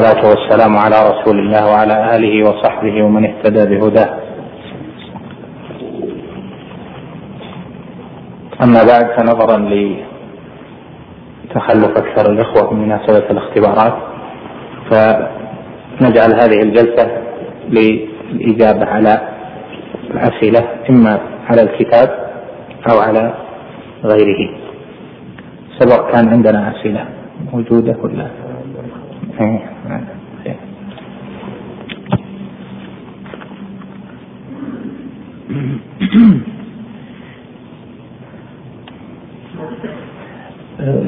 والصلاة والسلام على رسول الله وعلى آله وصحبه ومن اهتدى بهداه. أما بعد فنظرا لتخلف أكثر الإخوة بمناسبة الاختبارات فنجعل هذه الجلسة للإجابة على الأسئلة إما على الكتاب أو على غيره. سبق كان عندنا أسئلة موجودة ولا؟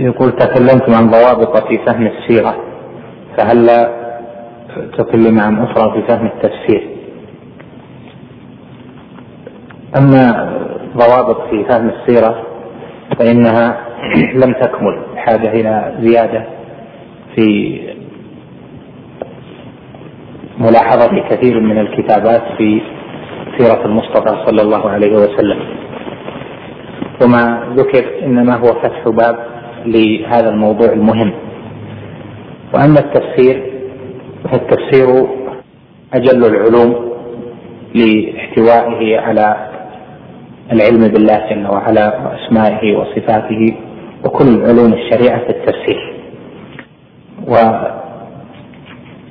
يقول تكلمتم عن ضوابط في فهم السيرة فهل تكلم عن أخرى في فهم التفسير؟ أما ضوابط في فهم السيرة فإنها لم تكمل بحاجة إلى زيادة في ملاحظة كثير من الكتابات في سيرة المصطفى صلى الله عليه وسلم. وما ذكر إنما هو فتح باب لهذا الموضوع المهم. وأما التفسير فالتفسير أجل العلوم لاحتوائه على العلم بالله جل وعلا وأسمائه وصفاته وكل علوم الشريعة في التفسير.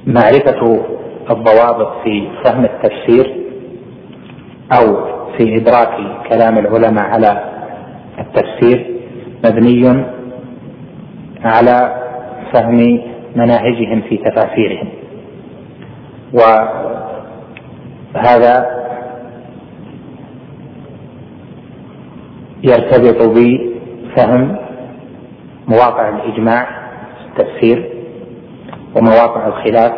ومعرفة الضوابط في فهم التفسير أو في إدراك كلام العلماء على التفسير مبني على فهم مناهجهم في تفاسيرهم. وهذا يرتبط بفهم مواقع الإجماع في التفسير ومواقع الخلاف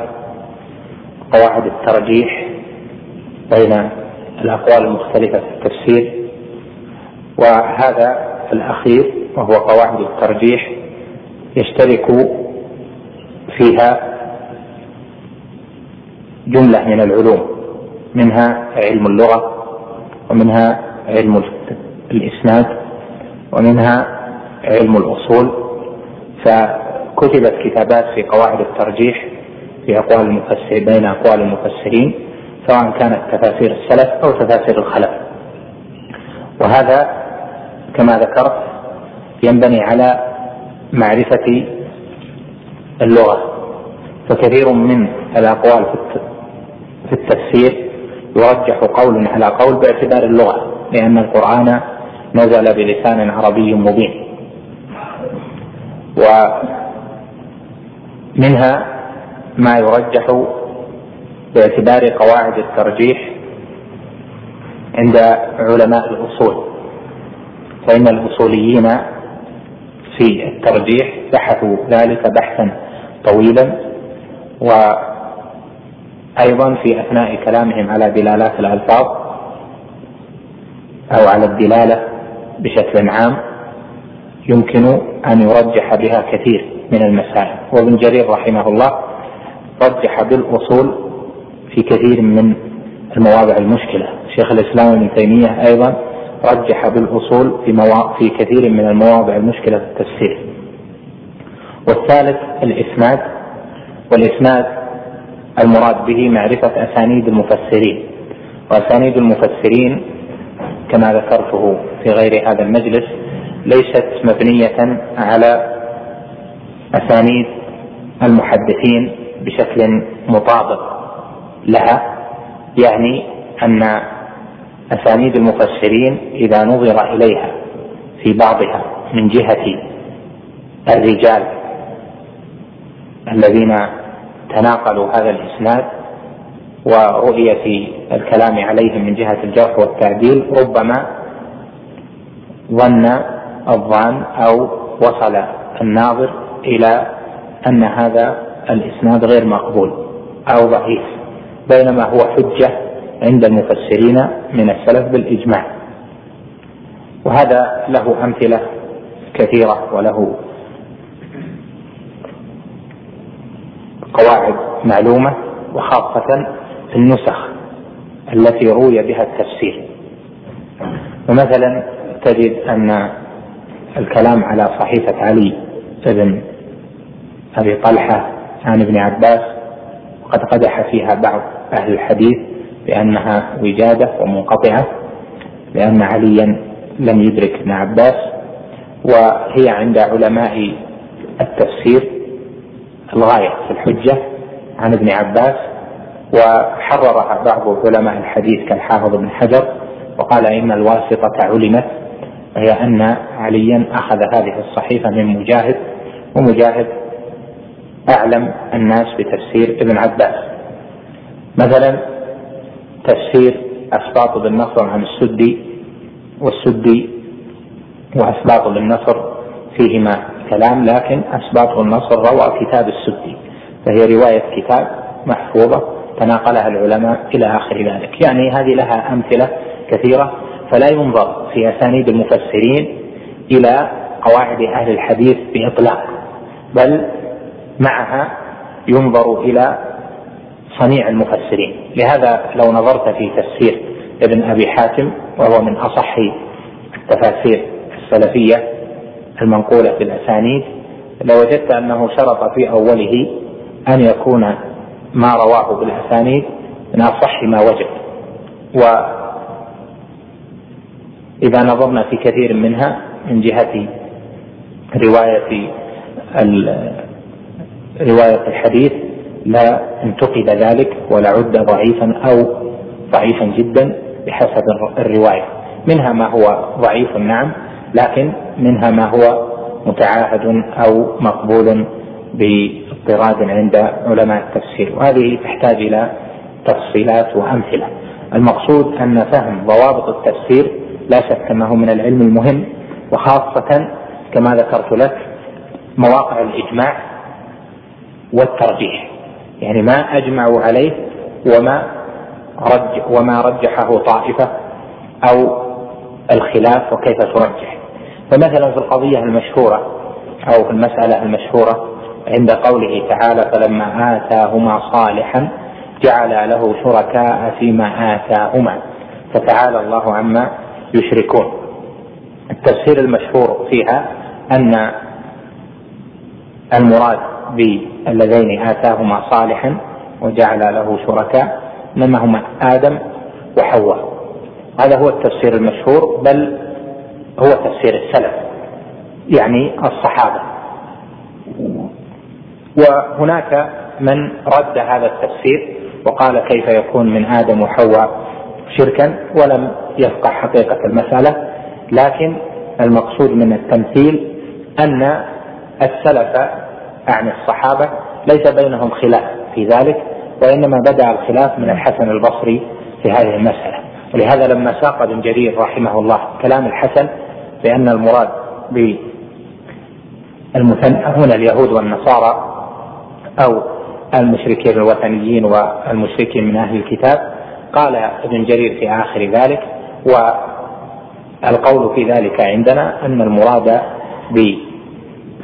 قواعد الترجيح بين الأقوال المختلفة في التفسير. وهذا الأخير وهو قواعد الترجيح يشترك فيها جملة من العلوم منها علم اللغة ومنها علم الإسناد ومنها علم الأصول. فكتبت كتابات في قواعد الترجيح في أقوال المفسر بين أقوال المفسرين سواء كانت تفاسير السلف أو تفاسير الخلف. وهذا كما ذكرت ينبني على معرفة اللغة. فكثير من الأقوال في التفسير يرجح قول على قول باعتبار اللغة لأن القرآن نزل بلسان عربي مبين. ومنها ما يرجح باعتبار قواعد الترجيح عند علماء الأصول. فإن الأصوليين في الترجيح بحثوا ذلك بحثا طويلا وأيضا في أثناء كلامهم على دلالات الألفاظ أو على الدلالة بشكل عام يمكن أن يرجح بها كثير من المسائل. وابن جرير رحمه الله رجح بالأصول في كثير من المواضع المشكلة. شيخ الإسلام ابن تيمية أيضا رجح بالأصول في. في كثير من المواضع المشكلة في التفسير والثالث الإسناد والإسناد المراد به معرفة أسانيد المفسرين وأسانيد المفسرين كما ذكرته في غير هذا المجلس ليست مبنية على أسانيد المحدثين بشكل مطابق لها يعني أن أسانيد المفسرين إذا نظر إليها في بعضها من جهة الرجال الذين تناقلوا هذا الإسناد ورؤية الكلام عليهم من جهة الجرح والتعديل ربما ظن الظان أو وصل الناظر إلى أن هذا الإسناد غير مقبول أو ضعيف بينما هو حجة عند المفسرين من السلف بالإجماع. وهذا له أمثلة كثيرة وله قواعد معلومة وخاصة في النسخ التي روي بها التفسير. ومثلا تجد أن الكلام على صحيفة علي بن أبي طلحة عن ابن عباس وقد قدح فيها بعض أهل الحديث بأنها وجادة ومنقطعة لأن عليا لم يدرك ابن عباس وهي عند علماء التفسير الغاية في الحجة عن ابن عباس وحررها بعض علماء الحديث كالحافظ ابن حجر وقال إن الواسطة علمت وهي أن عليا أخذ هذه الصحيفة من مجاهد ومجاهد أعلم الناس بتفسير ابن عباس. مثلا تفسير أسباط بن نصر عن السدي والسدي وأسباط بن نصر فيهما كلام لكن أسباط بن نصر روى كتاب السدي فهي رواية كتاب محفوظة تناقلها العلماء إلى آخر ذلك. يعني هذه لها أمثلة كثيرة فلا ينظر في أسانيد المفسرين إلى قواعد أهل الحديث بإطلاق بل معها ينظر إلى صنيع المفسرين. لهذا لو نظرت في تفسير ابن أبي حاتم وهو من أصح التفاسير السلفية المنقولة في الأسانيد لوجدت أنه شرط في أوله أن يكون ما رواه بالأسانيد من أصح ما وجد. وإذا نظرنا في كثير منها من جهة رواية رواية الحديث لا انتقد ذلك ولا عد ضعيفا أو ضعيفا جدا بحسب الرواية. منها ما هو ضعيف نعم لكن منها ما هو متعاهد أو مقبول باضطراد عند علماء التفسير. وهذه تحتاج إلى تفصيلات وأمثلة. المقصود أن فهم ضوابط التفسير لا شك أنه من العلم المهم وخاصة كما ذكرت لك مواقع الإجماع والترجيح. يعني ما أجمعوا عليه وما رج وما رجحه طائفة أو الخلاف وكيف ترجح. فمثلا في القضية المشهورة أو في المسألة المشهورة عند قوله تعالى فلما آتاهما صالحا جعل له شركاء فيما آتاهما فتعالى الله عما يشركون. التفسير المشهور فيها أن المراد بالذين آتاهما صالحا وجعل له شركاء إنما هما آدم وحواء. هذا هو التفسير المشهور بل هو تفسير السلف يعني الصحابة. وهناك من رد هذا التفسير وقال كيف يكون من آدم وحواء شركا ولم يفقه حقيقة المسألة. لكن المقصود من التمثيل أن السلف أعني الصحابة ليس بينهم خلاف في ذلك وإنما بدأ الخلاف من الحسن البصري في هذه المسألة. ولهذا لما ساق ابن جرير رحمه الله كلام الحسن بأن المراد بالمثنى هنا اليهود والنصارى أو المشركين الوثنيين والمشركين من أهل الكتاب قال ابن جرير في آخر ذلك والقول في ذلك عندنا أن المراد ب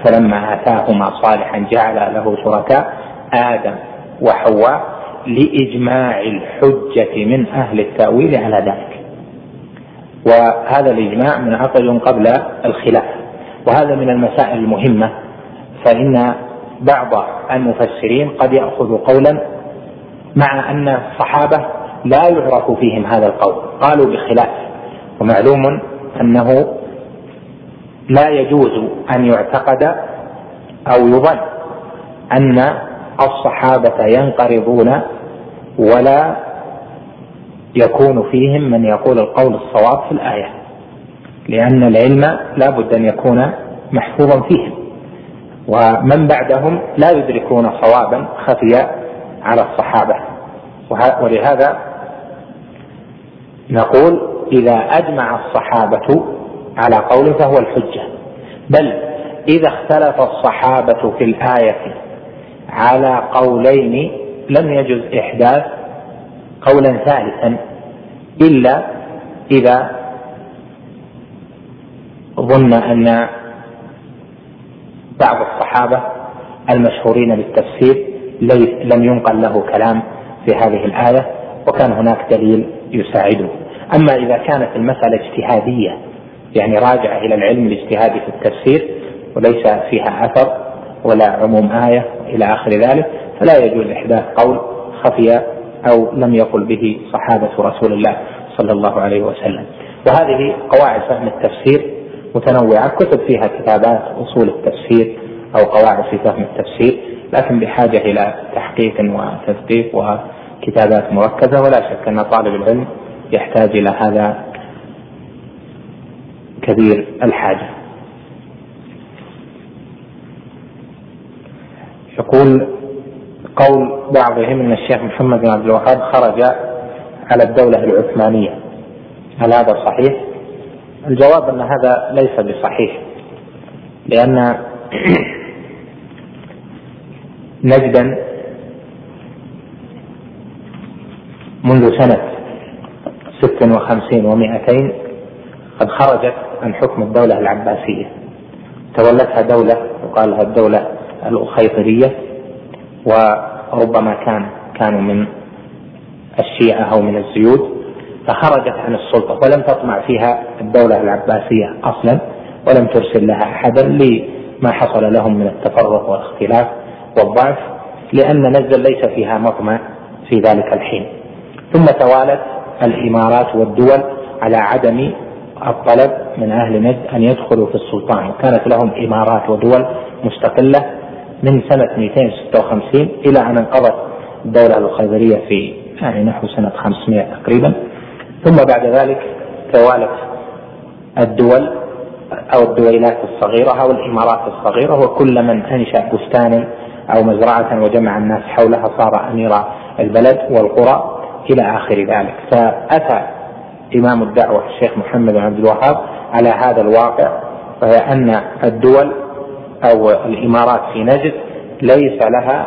فلما آتاهما صالحا جعل له شركاء آدم وحواء لإجماع الحجة من أهل التأويل على ذلك. وهذا الإجماع منعقد قبل الخلاف. وهذا من المسائل المهمة. فإن بعض المفسرين قد يأخذ قولا مع أن الصحابة لا يعرف فيهم هذا القول. قالوا بخلاف. ومعلوم أنه لا يجوز أن يعتقد أو يظن أن الصحابة ينقرضون ولا يكون فيهم من يقول القول الصواب في الآية لأن العلم لا بد أن يكون محفوظا فيهم ومن بعدهم لا يدركون صوابا خفي على الصحابة. ولهذا نقول إذا أجمع الصحابة على قول فهو الحجة. بل إذا اختلف الصحابة في الآية على قولين لم يجز إحداث قولا ثالثا إلا إذا ظن أن بعض الصحابة المشهورين بالتفسير لم ينقل له كلام في هذه الآية وكان هناك دليل يساعده. أما إذا كانت المسألة اجتهادية يعني راجعة إلى العلم الاجتهادي في التفسير وليس فيها أثر ولا عموم آية إلى آخر ذلك فلا يجوز إحداث قول خفي أو لم يقل به صحابة رسول الله صلى الله عليه وسلم. وهذه قواعد فهم التفسير متنوعة كتب فيها كتابات أصول التفسير أو قواعد في فهم التفسير لكن بحاجة إلى تحقيق وتدقيق وكتابات مركزة ولا شك أن طالب العلم يحتاج إلى هذا كبير الحاجة يقول قول بعضهم إن الشيخ محمد بن عبد الوهاب خرج على الدولة العثمانية هل هذا صحيح؟ الجواب أن هذا ليس بصحيح لأن نجدا منذ سنة ست وخمسين ومائتين قد خرجت عن حكم الدولة العباسية. تولتها دولة يقال لها الدولة الأخيطرية وربما كان كانوا من الشيعة أو من الزيود فخرجت عن السلطة ولم تطمع فيها الدولة العباسية أصلا ولم ترسل لها أحدا لما حصل لهم من التفرق والاختلاف والضعف لأن نجدا ليس فيها مطمع في ذلك الحين. ثم توالت الإمارات والدول على عدم الطلب من أهل نجد أن يدخلوا في السلطان. وكانت لهم إمارات ودول مستقلة من سنة 256 إلى أن انقضت الدولة الخيبرية في يعني نحو سنة 500 تقريبا. ثم بعد ذلك توالت الدول أو الدويلات الصغيرة أو الإمارات الصغيرة وكل من أنشأ بستانا أو مزرعة وجمع الناس حولها صار أمير البلد والقرى إلى آخر ذلك. فأتى إمام الدعوة الشيخ محمد بن عبد الوهاب على هذا الواقع وهي أن الدول أو الإمارات في نجد ليس لها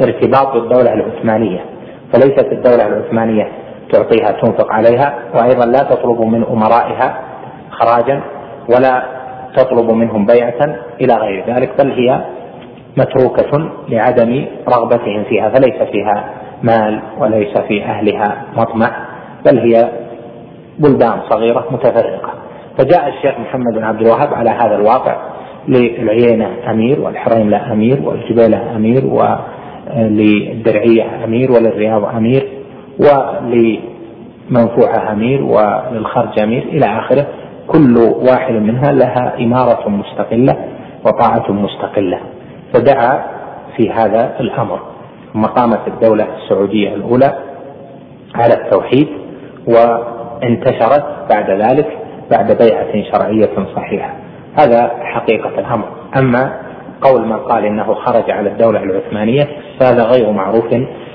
ارتباط بالدولة العثمانية فليست الدولة العثمانية تعطيها تنفق عليها وأيضا لا تطلب من أمرائها خراجا ولا تطلب منهم بيعة إلى غير ذلك بل هي متروكة لعدم رغبتهم فيها فليس فيها مال وليس في أهلها مطمع بل هي بلدان صغيرة متفرقة. فجاء الشيخ محمد بن عبد الوهاب على هذا الواقع للعيينة أمير والحرين له أمير والجبيلة أمير وللدرعية أمير وللرياض أمير ولمنفوعة أمير وللخرج أمير إلى آخره. كل واحد منها لها إمارة مستقلة وطاعة مستقلة. فدعا في هذا الأمر. ثم قامت الدولة السعودية الأولى على التوحيد وانتشرت بعد ذلك بعد بيعة شرعية صحيحة. هذا حقيقة الأمر. أما قول من قال إنه خرج على الدولة العثمانية فهذا غير معروف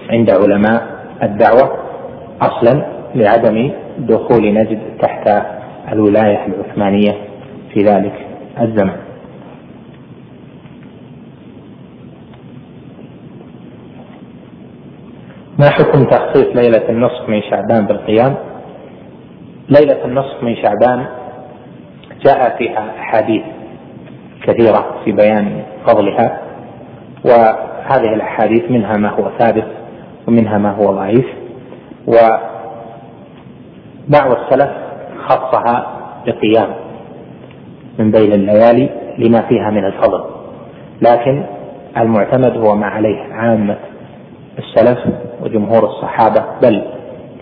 عند علماء الدعوة أصلا لعدم دخول نجد تحت الولاية العثمانية في ذلك الزمن. ما حكم تخصيص ليلة النصف من شعبان بالقيام؟ ليلة النصف من شعبان جاء فيها أحاديث كثيرة في بيان فضلها وهذه الأحاديث منها ما هو ثابت ومنها ما هو ضعيف وبعض السلف خصها بقيام من بين الليالي لما فيها من الفضل لكن المعتمد هو ما عليه عامة السلف وجمهور الصحابة بل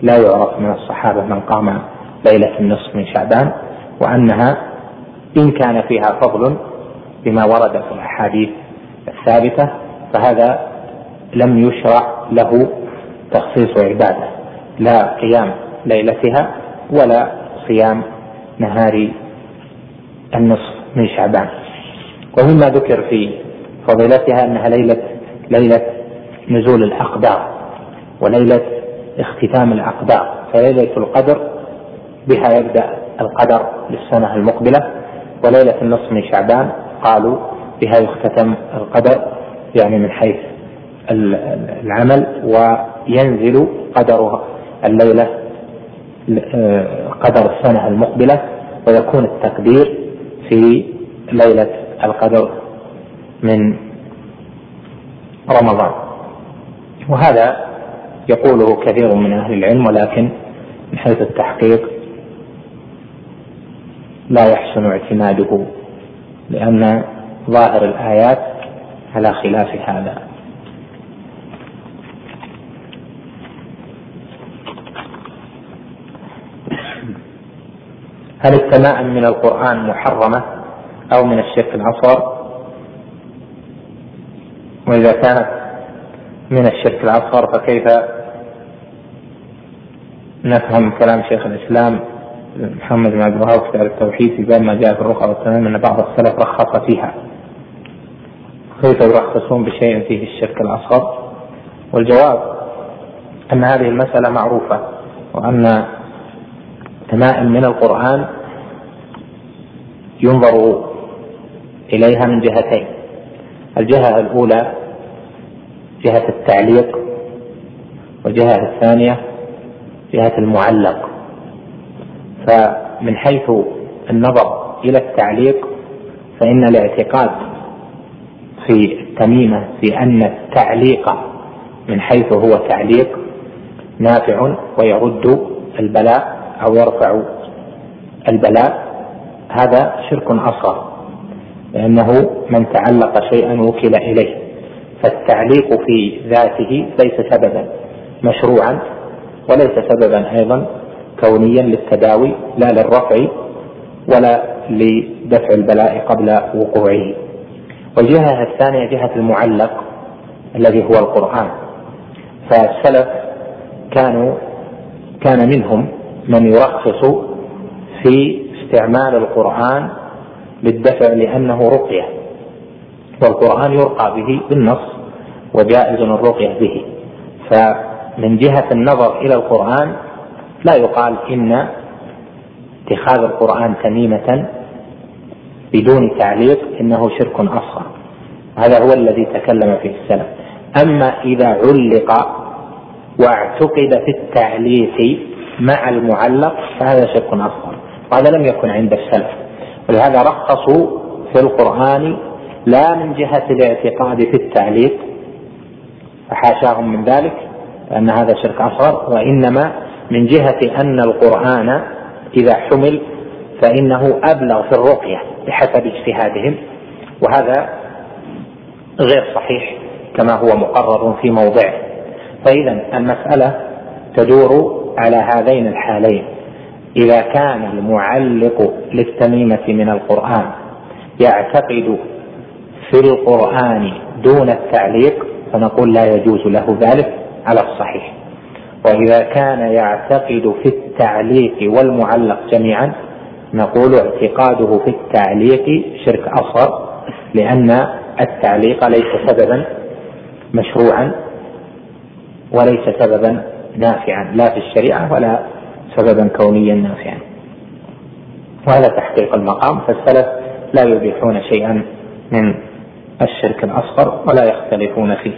لا يعرف من الصحابة من قام ليلة النصف من شعبان وأنها إن كان فيها فضل بما ورد في الأحاديث الثابتة فهذا لم يشرع له تخصيص عبادة لا قيام ليلتها ولا صيام نهار النصف من شعبان. ومما ذكر في فضيلتها أنها ليلة ليلة نزول الأقدار وليلة اختتام الأقدار فليلة القدر بها يبدأ القدر للسنة المقبلة وليلة النصف من شعبان قالوا بها يختتم القدر يعني من حيث العمل وينزل قدر الليلة قدر السنة المقبلة ويكون التقدير في ليلة القدر من رمضان. وهذا يقوله كثير من أهل العلم ولكن من حيث التحقيق لا يحسن اعتماده لأن ظاهر الآيات على خلاف هذا هل التمائم من القرآن محرمة أو من الشرك الأصغر؟ وإذا كانت من الشرك الأصغر فكيف نفهم كلام شيخ الإسلام محمد بن عبد الوهاب في التوحيد في باب ما جاء في الرقى والتمام أن بعض السلف رخص فيها؟ كيف يرخصون بشيء فيه الشرك الأصغر والجواب أن هذه المسألة معروفة وأن تمائم من القرآن ينظر إليها من جهتين الجهة الأولى جهة التعليق والجهة الثانية جهة المعلق. فمن حيث النظر إلى التعليق فإن الاعتقاد في التميمة في أن التعليق من حيث هو تعليق نافع ويرد البلاء أو يرفع البلاء هذا شرك أصغر لأنه من تعلق شيئا وكل إليه. فالتعليق في ذاته ليس سببا مشروعا وليس سببا أيضا كونيا للتداوي لا للرفع ولا لدفع البلاء قبل وقوعه. والجهة الثانية جهة المعلق الذي هو القرآن. فالسلف كانوا كان منهم من يرخص في استعمال القرآن للدفع لأنه رقية. والقرآن يرقى به بالنص وجائز الرقية به. فمن جهة النظر إلى القرآن لا يقال إن اتخاذ القرآن تميمة بدون تعليق إنه شرك أصغر. هذا هو الذي تكلم فيه السلف. أما إذا علق واعتقد في التعليق مع المعلق فهذا شرك أصغر. وهذا لم يكن عند السلف. ولهذا رخصوا في القرآن لا من جهة الاعتقاد في التعليق فحاشاهم من ذلك لأن هذا شرك أصغر وإنما من جهة أن القرآن إذا حمل فإنه أبلغ في الرقية بحسب اجتهادهم وهذا غير صحيح كما هو مقرر في موضعه. فإذا المسألة تدور على هذين الحالين إذا كان المعلق للتميمة من القرآن يعتقد في القرآن دون التعليق فنقول لا يجوز له ذلك على الصحيح. وإذا كان يعتقد في التعليق والمعلق جميعا نقول اعتقاده في التعليق شرك أصغر لأن التعليق ليس سببا مشروعا وليس سببا نافعا لا في الشريعة ولا سببا كونيا نافعا. وهذا تحقيق المقام فالسلف لا يبيحون شيئا من الشرك الأصغر ولا يختلفون فيه.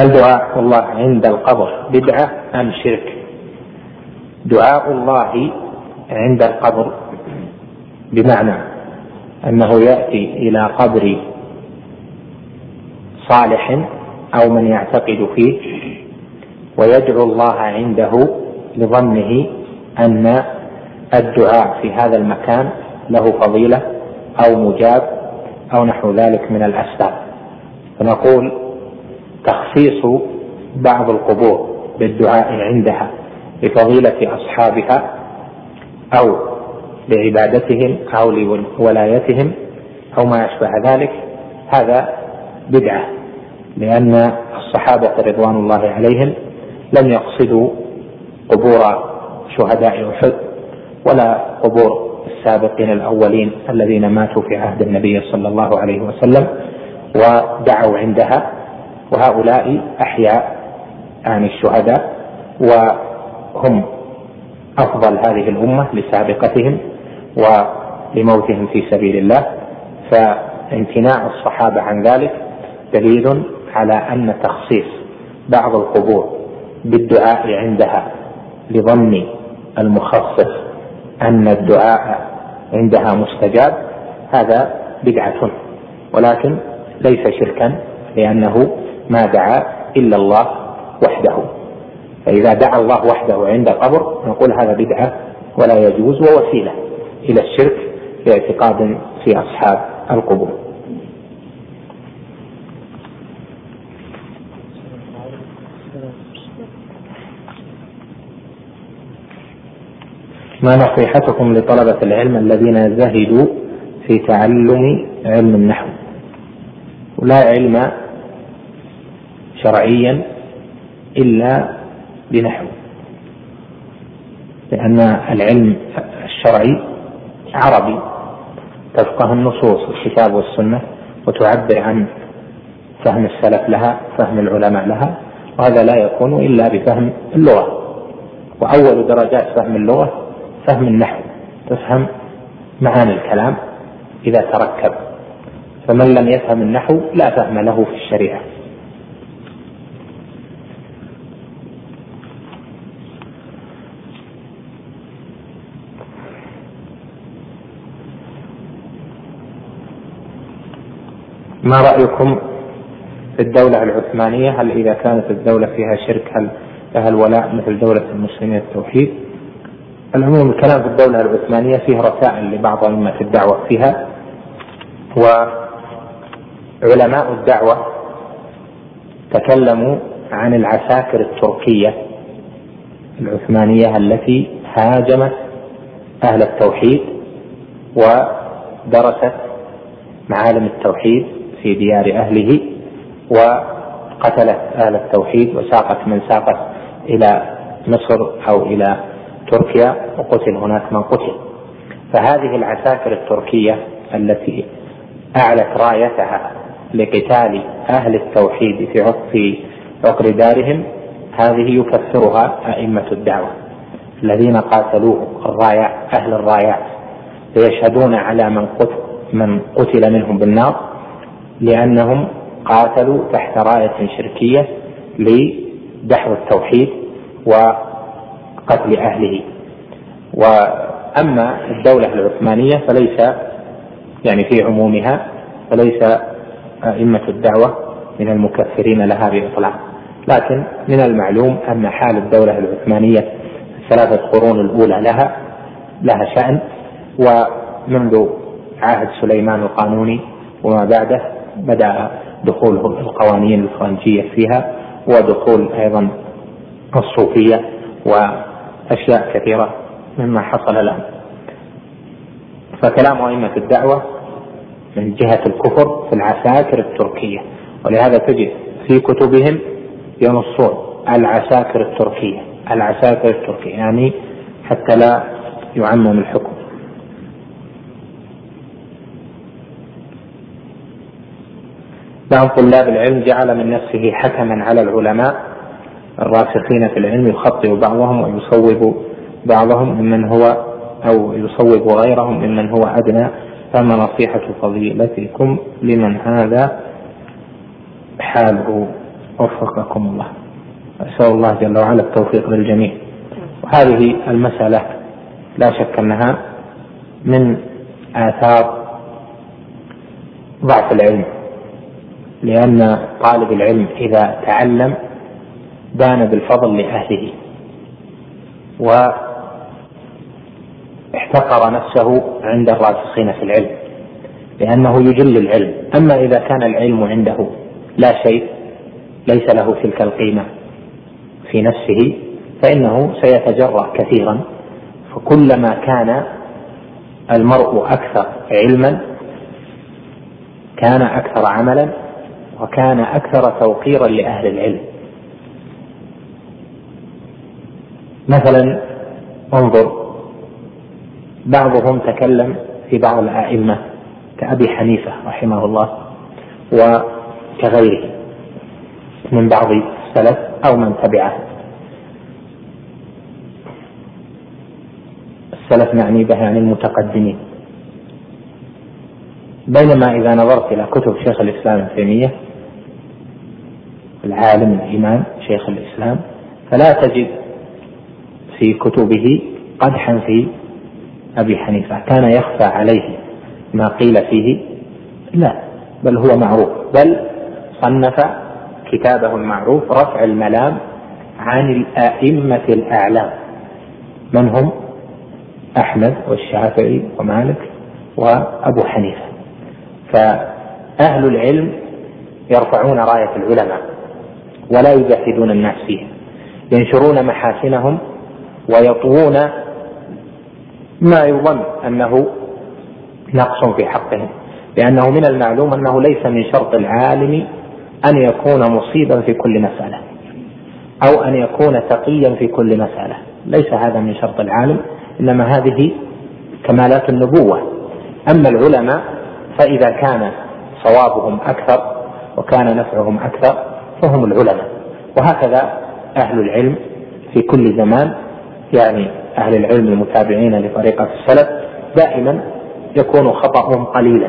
هل دعاء الله عند القبر بدعة أم شرك؟ دعاء الله عند القبر بمعنى أنه يأتي إلى قبر صالح أو من يعتقد فيه ويدعو الله عنده لظنه أن الدعاء في هذا المكان له فضيلة أو مجاب أو نحو ذلك من الأسباب. فنقول تخصيص بعض القبور بالدعاء عندها لفضيلة أصحابها أو لعبادتهم أو لولايتهم أو ما أشبه ذلك هذا بدعة لأن الصحابة رضوان الله عليهم لم يقصدوا قبور شهداء أحد. ولا قبور السابقين الأولين الذين ماتوا في عهد النبي صلى الله عليه وسلم ودعوا عندها وهؤلاء أحياء عن الشهداء وهم أفضل هذه الأمة لسابقتهم ولموتهم في سبيل الله. فامتناع الصحابة عن ذلك دليل على أن تخصيص بعض القبور بالدعاء عندها لظن المخصص أن الدعاء عندها مستجاب هذا بدعة. ولكن ليس شركا لأنه ما دعا إلا الله وحده. فإذا دعا الله وحده عند القبر نقول هذا بدعة ولا يجوز ووسيلة إلى الشرك باعتقاد في أصحاب القبور. ما نصيحتكم لطلبة العلم الذين زهدوا في تعلم علم النحو؟ لا علم شرعيا إلا بنحو لأن العلم الشرعي عربي تفقه النصوص الكتاب والسنة وتعبر عن فهم السلف لها فهم العلماء لها وهذا لا يكون إلا بفهم اللغة. وأول درجات فهم اللغة فهم النحو تفهم معاني الكلام إذا تركب. فمن لم يفهم النحو لا فهم له في الشريعة. ما رأيكم في الدولة العثمانية؟ هل إذا كانت الدولة فيها شرك هل لها الولاء مثل دولة المسلمين التوحيد؟ العموم الكلام في الدولة العثمانية فيه رسائل لبعض أئمة الدعوة فيها وعلماء الدعوة تكلموا عن العساكر التركية العثمانية التي هاجمت أهل التوحيد ودرست معالم التوحيد في ديار أهله وقتلت أهل التوحيد وساقت من ساقت إلى مصر أو إلى تركيا وقتل هناك من قتل. فهذه العساكر التركية التي أعلت رايتها لقتال أهل التوحيد في عقر دارهم هذه يكفرها أئمة الدعوة. الذين قاتلوه الرايات أهل الرايات فيشهدون على من قتل من قتل منهم بالنار لأنهم قاتلوا تحت راية شركية لدحو التوحيد وقتل أهله. وأما الدولة العثمانية فليس يعني في عمومها فليس أئمة الدعوة من المكفرين لها بإطلاق. لكن من المعلوم أن حال الدولة العثمانية الثلاثة قرون الأولى لها لها شأن. ومنذ عهد سليمان القانوني وما بعده بدأ دخول القوانين الفرنسية فيها ودخول أيضا الصوفية وأشياء كثيرة مما حصل لهم فكلام أئمة الدعوة من جهة الكفر في العساكر التركية ولهذا تجد في كتبهم ينصون العساكر التركية العساكر التركية يعني حتى لا يعمم الحكم. بعض طلاب العلم جعل من نفسه حكما على العلماء الراسخين في العلم يخطئ بعضهم ويصوب بعضهم ممن هو أو يصوب غيرهم ممن هو أدنى. فما نصيحة فضيلتكم لمن هذا حاله؟ وفقكم الله. أسأل الله جل وعلا التوفيق للجميع. وهذه المسألة لا شك أنها من آثار ضعف العلم لأن طالب العلم إذا تعلم بان بالفضل لأهله. واحتقر نفسه عند الراسخين في العلم لأنه يجل العلم. أما إذا كان العلم عنده لا شيء ليس له تلك القيمة في نفسه فإنه سيتجرأ كثيرا. فكلما كان المرء أكثر علما كان أكثر عملا وكان أكثر توقيرا لأهل العلم. مثلا انظر بعضهم تكلم في بعض الأئمة كأبي حنيفة رحمه الله وكغيره من بعض السلف أو من تبعه. السلف نعني به يعني المتقدمين. بينما إذا نظرت إلى كتب شيخ الإسلام ابن تيمية العالم الإمام شيخ الإسلام فلا تجد في كتبه قدحا في أبي حنيفة. كان يخفى عليه ما قيل فيه لا بل هو معروف. بل صنف كتابه المعروف رفع الملام عن الأئمة الأعلام من هم؟ أحمد والشافعي ومالك وأبو حنيفة. فأهل العلم يرفعون راية العلماء ولا يجاهدون الناس فيها ينشرون محاسنهم ويطوون ما يظن أنه نقص في حقهم لأنه من المعلوم أنه ليس من شرط العالم أن يكون مصيبا في كل مسألة أو أن يكون تقيا في كل مسألة. ليس هذا من شرط العالم إنما هذه كمالات النبوة. أما العلماء فإذا كان صوابهم أكثر وكان نفعهم أكثر فهم العلماء. وهكذا أهل العلم في كل زمان يعني أهل العلم المتابعين لطريقة السلف دائما يكون خطأهم قليلا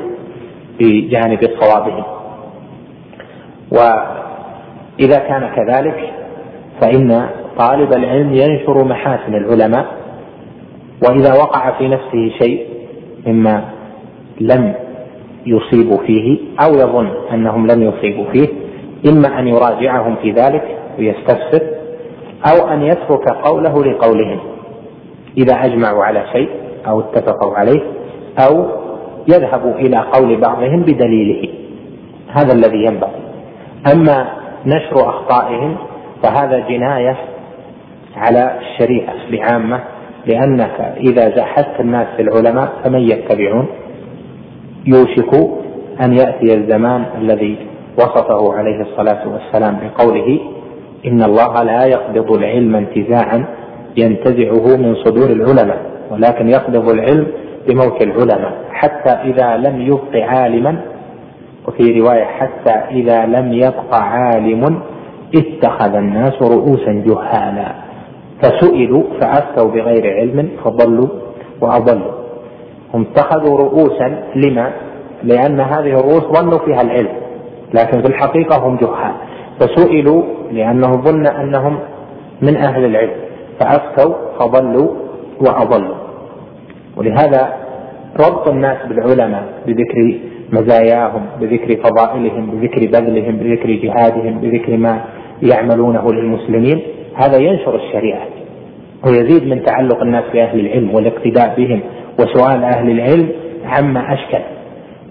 بجانب صوابهم وإذا كان كذلك فإن طالب العلم ينشر محاسن العلماء وإذا وقع في نفسه شيء مما لم يصيب فيه أو يظن أنهم لم يصيبوا فيه إما أن يراجعهم في ذلك ويستفسر أو أن يترك قوله لقولهم إذا أجمعوا على شيء أو اتفقوا عليه أو يذهب إلى قول بعضهم بدليله. هذا الذي ينبغي. أما نشر أخطائهم فهذا جناية على الشريعة بعامة لأنك إذا زحفت الناس في العلماء فمن يتبعون؟ يوشك أن يأتي الزمان الذي وصفه عليه الصلاة والسلام بقوله إن الله لا يقبض العلم انتزاعا ينتزعه من صدور العلماء ولكن يقبض العلم بموت العلماء حتى إذا لم يبق عالما وفي رواية حتى إذا لم يبق عالم اتخذ الناس رؤوسا جهالا فسئلوا فأفتوا بغير علم فضلوا وأضلوا هم اتخذوا رؤوسا لما؟ لأن هذه الرؤوس ظنوا فيها العلم لكن في الحقيقة هم جهال فسئلوا لأنه ظن أنهم من أهل العلم فأفتوا فضلوا وأضلوا. ولهذا ربط الناس بالعلماء بذكر مزاياهم بذكر فضائلهم بذكر بذلهم بذكر جهادهم بذكر ما يعملونه للمسلمين. هذا ينشر الشريعة ويزيد من تعلق الناس بأهل العلم والاقتداء بهم وسؤال أهل العلم عما أشكل.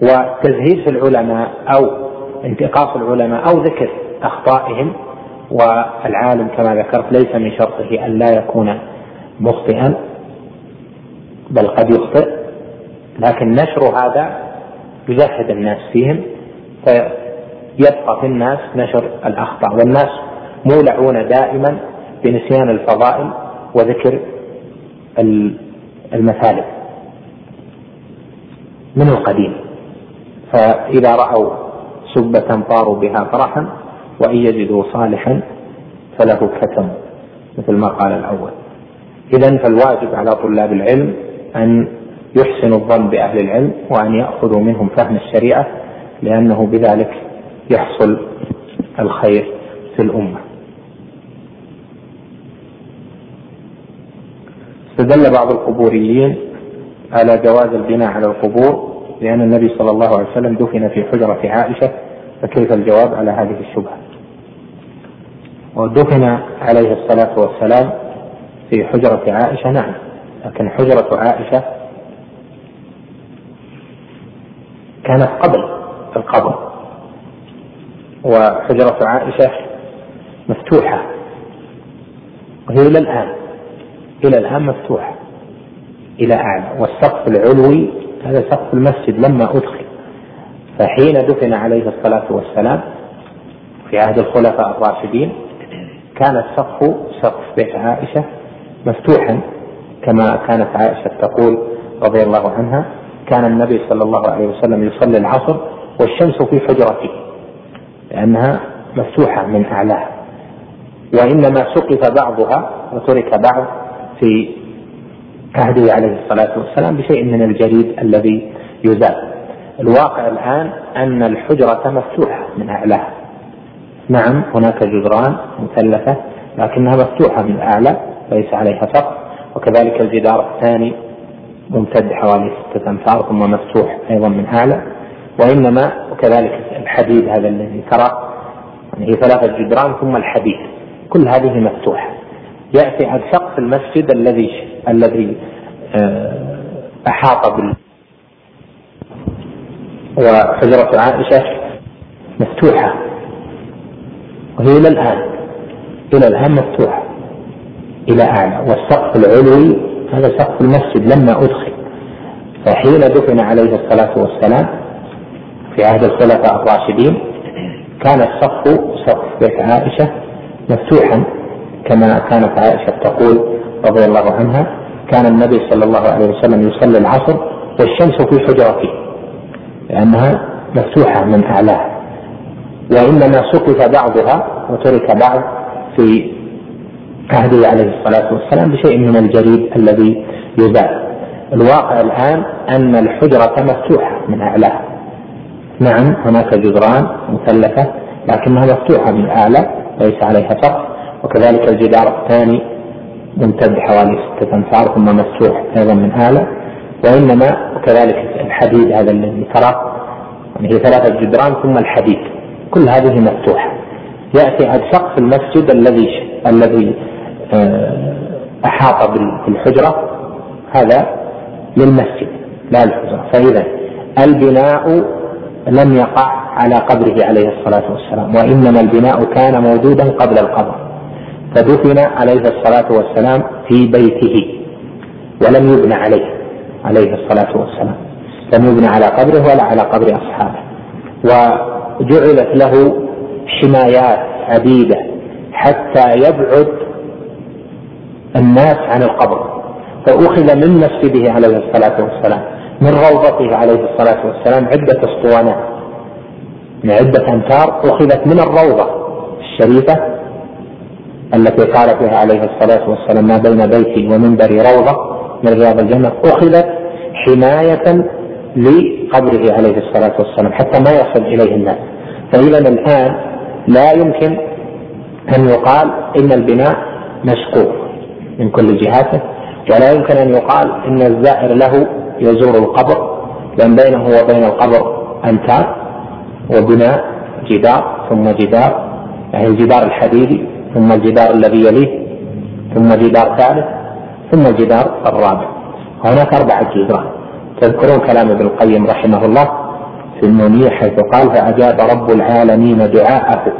وتزهيد في العلماء أو انتقاص العلماء أو ذكر أخطائهم والعالم كما ذكرت ليس من شرطه أن لا يكون مخطئا بل قد يخطئ. لكن نشر هذا يزهد الناس فيهم فيبقى في الناس نشر الأخطاء. والناس مولعون دائما بنسيان الفضائل وذكر المثالب من القديم. فإذا رأوا سبة طاروا بها فرحا وإن يجدوا صالحا فله كتم مثل ما قال الأول. إذا فالواجب على طلاب العلم أن يحسنوا الظن بأهل العلم وأن يأخذوا منهم فهم الشريعة لأنه بذلك يحصل الخير في الأمة. استدل بعض القبوريين على جواز البناء على القبور لأن النبي صلى الله عليه وسلم دفن في حجرة عائشة فكيف الجواب على هذه الشبهة؟ ودفن عليه الصلاة والسلام في حجرة عائشة. نعم لكن حجرة عائشة كانت قبل القبر وحجرة عائشة مفتوحة وهي إلى الآن إلى الآن مفتوحة إلى أعلى والسقف العلوي هذا سقف المسجد لما أدخل فحين دفن عليه الصلاة والسلام في عهد الخلفاء الراشدين كان السقف سقف بيت عائشة مفتوحا كما كانت عائشة تقول رضي الله عنها كان النبي صلى الله عليه وسلم يصلي العصر والشمس في حجرته لأنها مفتوحة من أعلاها. وإنما سقف بعضها وترك بعض في عهده عليه الصلاة والسلام بشيء من الجريد الذي يزال. الواقع الآن أن الحجرة مفتوحة من أعلاها. نعم هناك جدران مثلثة لكنها مفتوحة من أعلى ليس عليها سقف وكذلك الجدار الثاني ممتد حوالي ستة أمتار ثم مفتوح أيضا من أعلى وإنما وكذلك الحديد هذا الذي ترى يعني هي ثلاثة جدران ثم الحديد كل هذه مفتوحة. يأتي عن سقف المسجد الذي الذي آه، أحاط بال وحجرة عائشة مفتوحة. وهي إلى الآن. إلى الآن مفتوحة. إلى أعلى والسقف العلوي هذا سقف المسجد لما أدخل. فحين دفن عليه الصلاة والسلام في عهد الخلفاء الراشدين كان السقف سقف بيت عائشة مفتوحا كما كانت عائشة تقول رضي الله عنها كان النبي صلى الله عليه وسلم يصلي العصر والشمس في حجرته لأنها مفتوحة من أعلاها. وإنما سقف بعضها وترك بعض في عهده عليه الصلاة والسلام بشيء من الجريد الذي يزال. الواقع الآن أن الحجرة مفتوحة من أعلاها نعم هناك جدران مثلثة لكنها مفتوحة من أعلى ليس عليها سقف. وكذلك الجدار الثاني ممتد حوالي ستة أمتار ثم مفتوح أيضا من أعلى. وإنما كذلك الحديد هذا الذي ترى يعني هي ثلاثة جدران ثم الحديد. كل هذه مفتوحة. يأتي عند سقف المسجد الذي الذي آه، أحاط بالحجرة. هذا للمسجد لا للحجرة. فإذا البناء لم يقع على قبره عليه الصلاة والسلام وإنما البناء كان موجودا قبل القبر. فدفن عليه الصلاة والسلام في بيته ولم يبنى عليه عليه الصلاة والسلام. لم يبنى على قبره ولا على قبر أصحابه. وجعلت له حمايات عديدة حتى يبعد الناس عن القبر. فأخذ من مسجده عليه الصلاة والسلام من روضته عليه الصلاة والسلام عدة أسطوانات. من عدة أمتار أخذت من الروضة الشريفة التي قال فيها عليه الصلاة والسلام ما بين بيتي ومنبري روضة من رياض الجنة. أخذت حماية لقبره عليه الصلاة والسلام حتى ما يصل إليه الناس. فإذا الآن لا يمكن أن يقال إن البناء مشقوق من كل جهاته ولا يمكن أن يقال إن الزائر له يزور القبر لأن بينه وبين القبر أمتار وبناء جدار ثم جدار يعني الجدار الحديدي ثم الجدار الذي يليه ثم جدار ثالث ثم الجدار الرابع. وهناك أربعة جدران تذكرون كلام ابن القيم رحمه الله في النونية حيث قال فأجاب رب العالمين دعاءه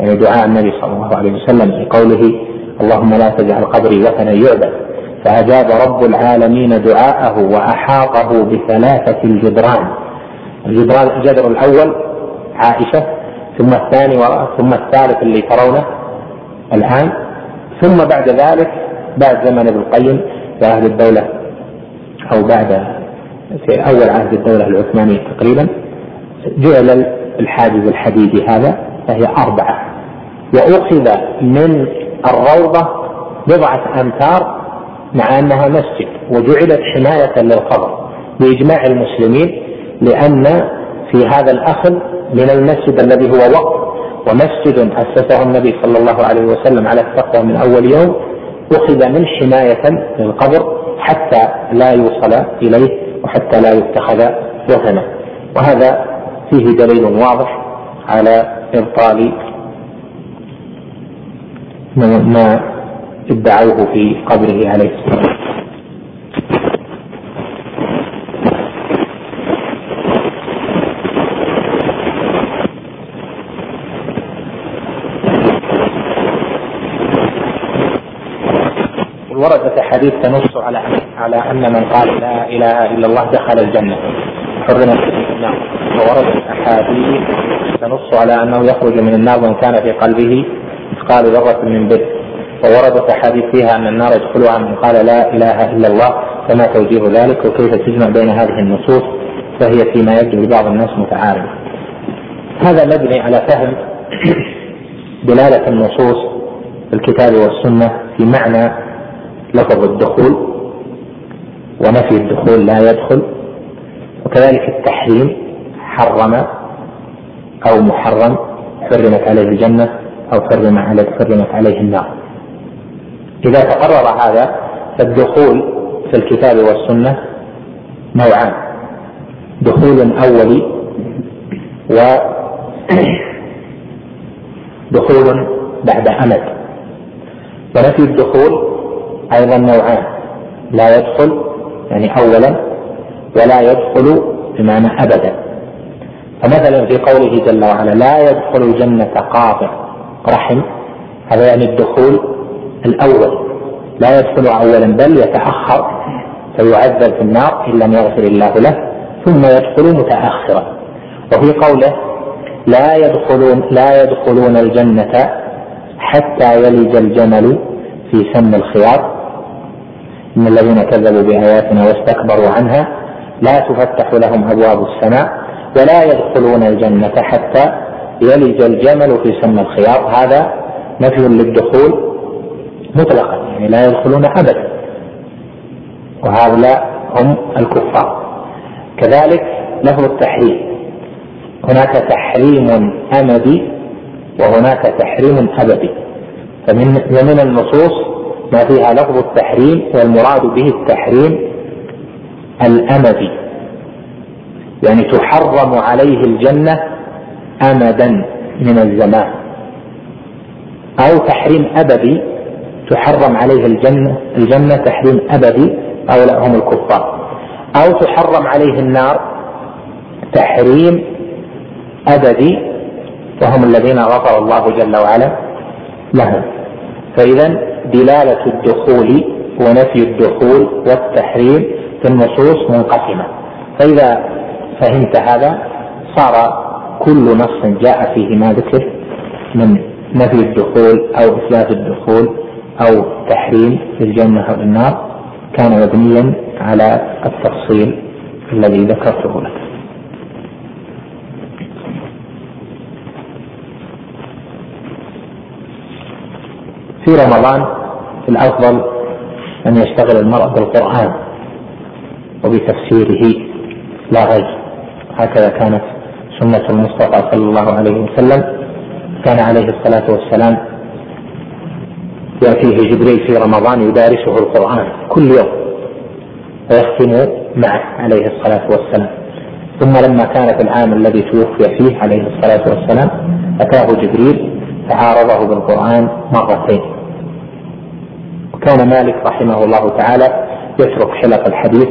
يعني دعاء النبي صلى الله عليه وسلم في قوله اللهم لا تجعل قبري وثنا يعبد. فأجاب رب العالمين دعاءه وأحاطه بثلاثة الجدران. الجدران الجدر الأول عائشة ثم الثاني ثم الثالث اللي ترونه الآن. ثم بعد ذلك بعد زمن ابن القيم عهد الدولة أو بعد في أول عهد الدولة العثمانية تقريبا جعل الحاجز الحديدي هذا فهي أربعة. وأخذ من الروضة بضعة أمتار مع أنها مسجد وجعلت حماية للقبر بإجماع المسلمين لأن في هذا الأخذ من المسجد الذي هو وقف ومسجد أسسه النبي صلى الله عليه وسلم على التقوى من أول يوم أخذ من حماية للقبر حتى لا يوصل إليه وحتى لا يتخذ وثنا. وهذا فيه دليل واضح على إبطال ما ادعوه في قبره عليه الصلاة والسلام احاديث تنص على على أن من قال لا إله إلا الله دخل الجنة. حرمت النار ووردت احاديث تنص على أنه يخرج من النار من كان في قلبه مثقال ذرة من بر ووردت احاديث فيها أن النار يدخلها من قال لا إله إلا الله فما توجيه ذلك؟ وكيف تجمع بين هذه النصوص؟ فهي فيما يبدو لبعض الناس متعارضه. هذا مبني على فهم دلالة النصوص في الكتاب والسنة في معنى لفظ الدخول. ونفي الدخول لا يدخل وكذلك التحريم حرم أو محرم حرمت عليه الجنة أو حرم عليه حرمت عليه النار. إذا تقرر هذا فالدخول في الكتاب والسنة نوعان. دخول أولي و دخول بعد أمد ونفي الدخول أيضا نوعان. لا يدخل يعني أولا ولا يدخل بمعنى أبدا. فمثلا في قوله جل وعلا لا يدخل الجنة قاطع رحم هذا يعني الدخول الأول. لا يدخل أولا بل يتأخر فيعذب في النار إن لم يغفر الله له ثم يدخل متأخرا. وفي قوله لا يدخلون لا يدخلون الجنة حتى يلج الجمل في سم الخياط إن الذين كذبوا بآياتنا واستكبروا عنها لا تفتح لهم أبواب السماء ولا يدخلون الجنة حتى يلج الجمل في سم الخياط. هذا نفي للدخول مطلقا يعني لا يدخلون أبدا. وهؤلاء هم الكفار. كذلك له التحريم. هناك تحريم أمدي وهناك تحريم أبدي. فمن ومن النصوص ما فيها لفظ التحريم والمراد به التحريم الأمدي. يعني تحرم عليه الجنة أمدا من الزمان. أو تحريم أبدي تحرم عليه الجنة الجنة تحريم أبدي هؤلاء هم الكفار. أو تحرم عليه النار تحريم أبدي وهم الذين غفر الله جل وعلا لهم. فإذا دلالة الدخول ونفي الدخول والتحريم في النصوص منقسمة. فإذا فهمت هذا صار كل نص جاء فيه ما ذكر من نفي الدخول أو إثبات الدخول أو تحريم في الجنة أو النار كان مبنيا على التفصيل الذي ذكرته لك. في رمضان الأفضل أن يشتغل المرء بالقرآن وبتفسيره لا غير. هكذا كانت سنة المصطفى صلى الله عليه وسلم. كان عليه الصلاة والسلام يأتيه جبريل في رمضان يدارسه القرآن كل يوم ويختم معه عليه الصلاة والسلام. ثم لما كان في العام الذي توفي فيه عليه الصلاة والسلام أتاه جبريل فعارضه بالقرآن مرتين. وكان مالك رحمه الله تعالى يترك حلق الحديث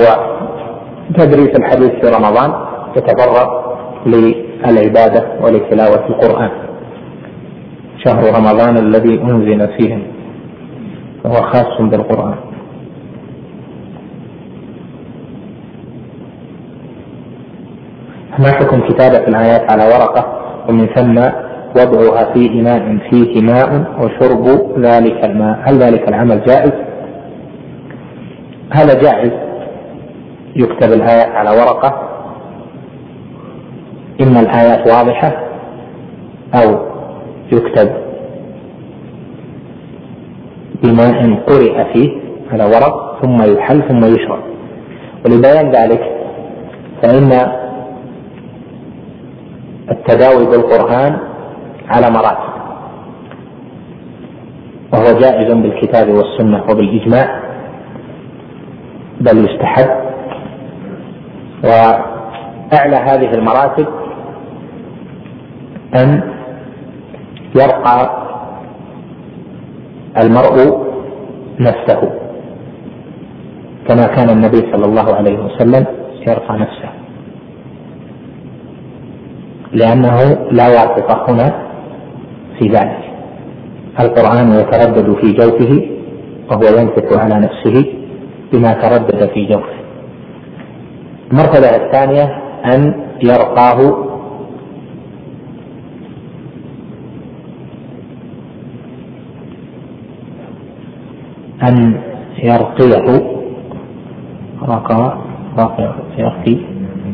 وتدريس الحديث في رمضان يتفرغ للعبادة ولتلاوة القرآن. شهر رمضان الذي أنزل فيه وهو خاص بالقرآن. ما حكم كتابة الآيات على ورقة ومن ثم وضعها في إناء فيه ماء وشرب ذلك الماء. هل ذلك العمل جائز؟ هذا جائز. يكتب الآيات على ورقة. إما الآيات واضحة. أو يكتب بماء قرئ فيه على ورق ثم يحل ثم يشرب. ولبيان ذلك فإن التداوي بالقرآن على مراتب. وهو جائز بالكتاب والسنة وبالإجماع بل يستحب. وأعلى هذه المراتب أن يرقى المرء نفسه كما كان النبي صلى الله عليه وسلم يرقى نفسه لأنه لا واسطة هنا في ذلك. القرآن يتردد في جوفه وهو ينفث على نفسه بما تردد في جوفه. المرتبة الثانية أن يرقاه. أن يرقيه. رقى رقى يرقي.